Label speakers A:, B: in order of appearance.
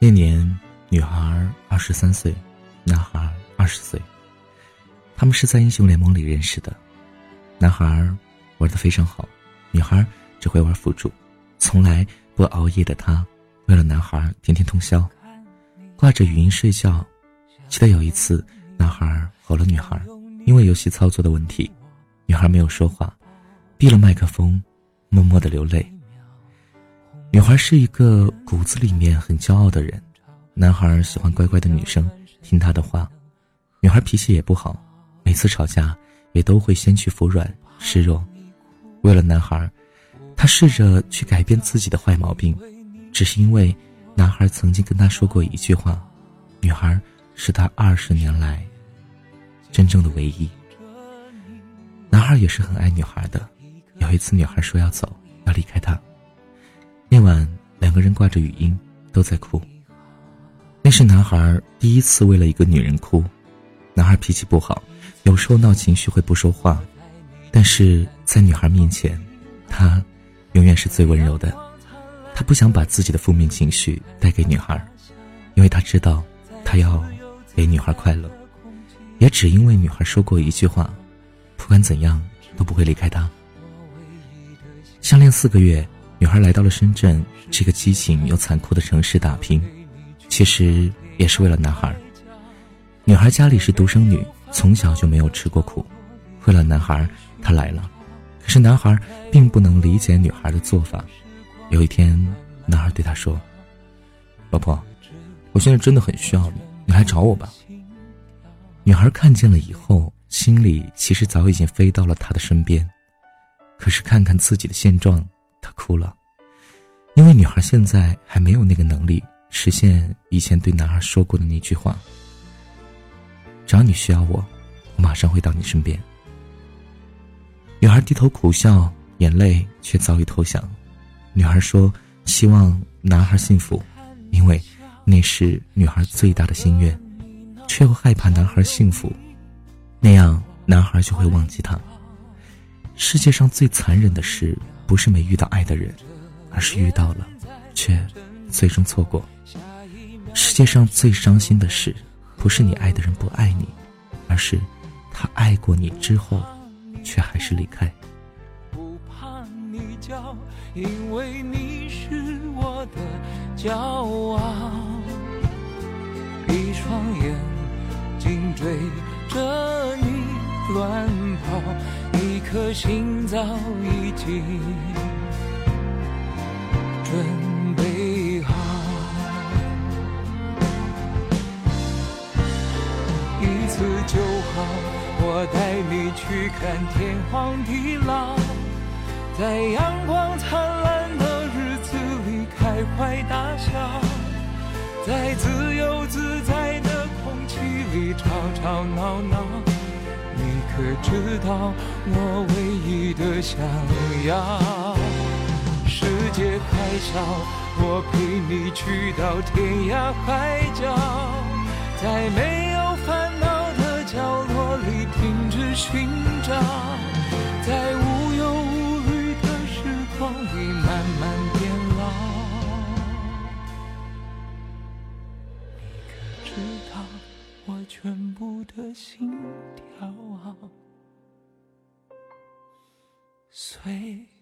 A: 那年，女孩二十三岁，男孩二十岁。他们是在英雄联盟里认识的。男孩玩的非常好，女孩只会玩辅助，从来不熬夜的她，为了男孩天天通宵，挂着语音睡觉。记得有一次，男孩吼了女孩，因为游戏操作的问题，女孩没有说话，闭了麦克风，默默的流泪。女孩是一个骨子里面很骄傲的人，男孩喜欢乖乖的女生，听她的话。女孩脾气也不好。每次吵架，也都会先去服软示弱。为了男孩，他试着去改变自己的坏毛病，只是因为男孩曾经跟他说过一句话：“女孩是他二十年来真正的唯一。”男孩也是很爱女孩的。有一次，女孩说要走，要离开。个人挂着语音，都在哭。那是男孩第一次为了一个女人哭。男孩脾气不好。有时候闹情绪会不说话，但是在女孩面前，他永远是最温柔的。他不想把自己的负面情绪带给女孩，因为他知道他要给女孩快乐。也只因为女孩说过一句话，不管怎样都不会离开他。相恋四个月，女孩来到了深圳这个激情又残酷的城市打拼，其实也是为了男孩。女孩家里是独生女。从小就没有吃过苦，为了男孩，她来了。可是男孩并不能理解女孩的做法。有一天，男孩对她说：“老婆，我现在真的很需要你，你来找我吧。”女孩看见了以后，心里其实早已经飞到了他的身边。可是看看自己的现状，哭了，因为女孩现在还没有那个能力实现以前对男孩说过的那句话。只要你需要我，我马上会到你身边。女孩低头苦笑，眼泪却早已投降。女孩说：“希望男孩幸福，因为那是女孩最大的心愿，却又害怕男孩幸福，那样男孩就会忘记她。世界上最残忍的事，不是没遇到爱的人，而是遇到了，却最终错过。世界上最伤心的事。”不是你爱的人不爱你，而是他爱过你之后，却还是离开。
B: 不怕你叫，因为你是我的骄傲。一双眼睛追着你乱，颗心早已经准备好，一次。就好，我带你去看天荒地老，在阳光灿烂的日子里开怀大笑，在自由自在的空气里吵吵闹闹。你可知道我唯一的想要？世界还小，我陪你去到天涯海角，在没有烦恼的。角落里停止寻全部的心跳啊，随。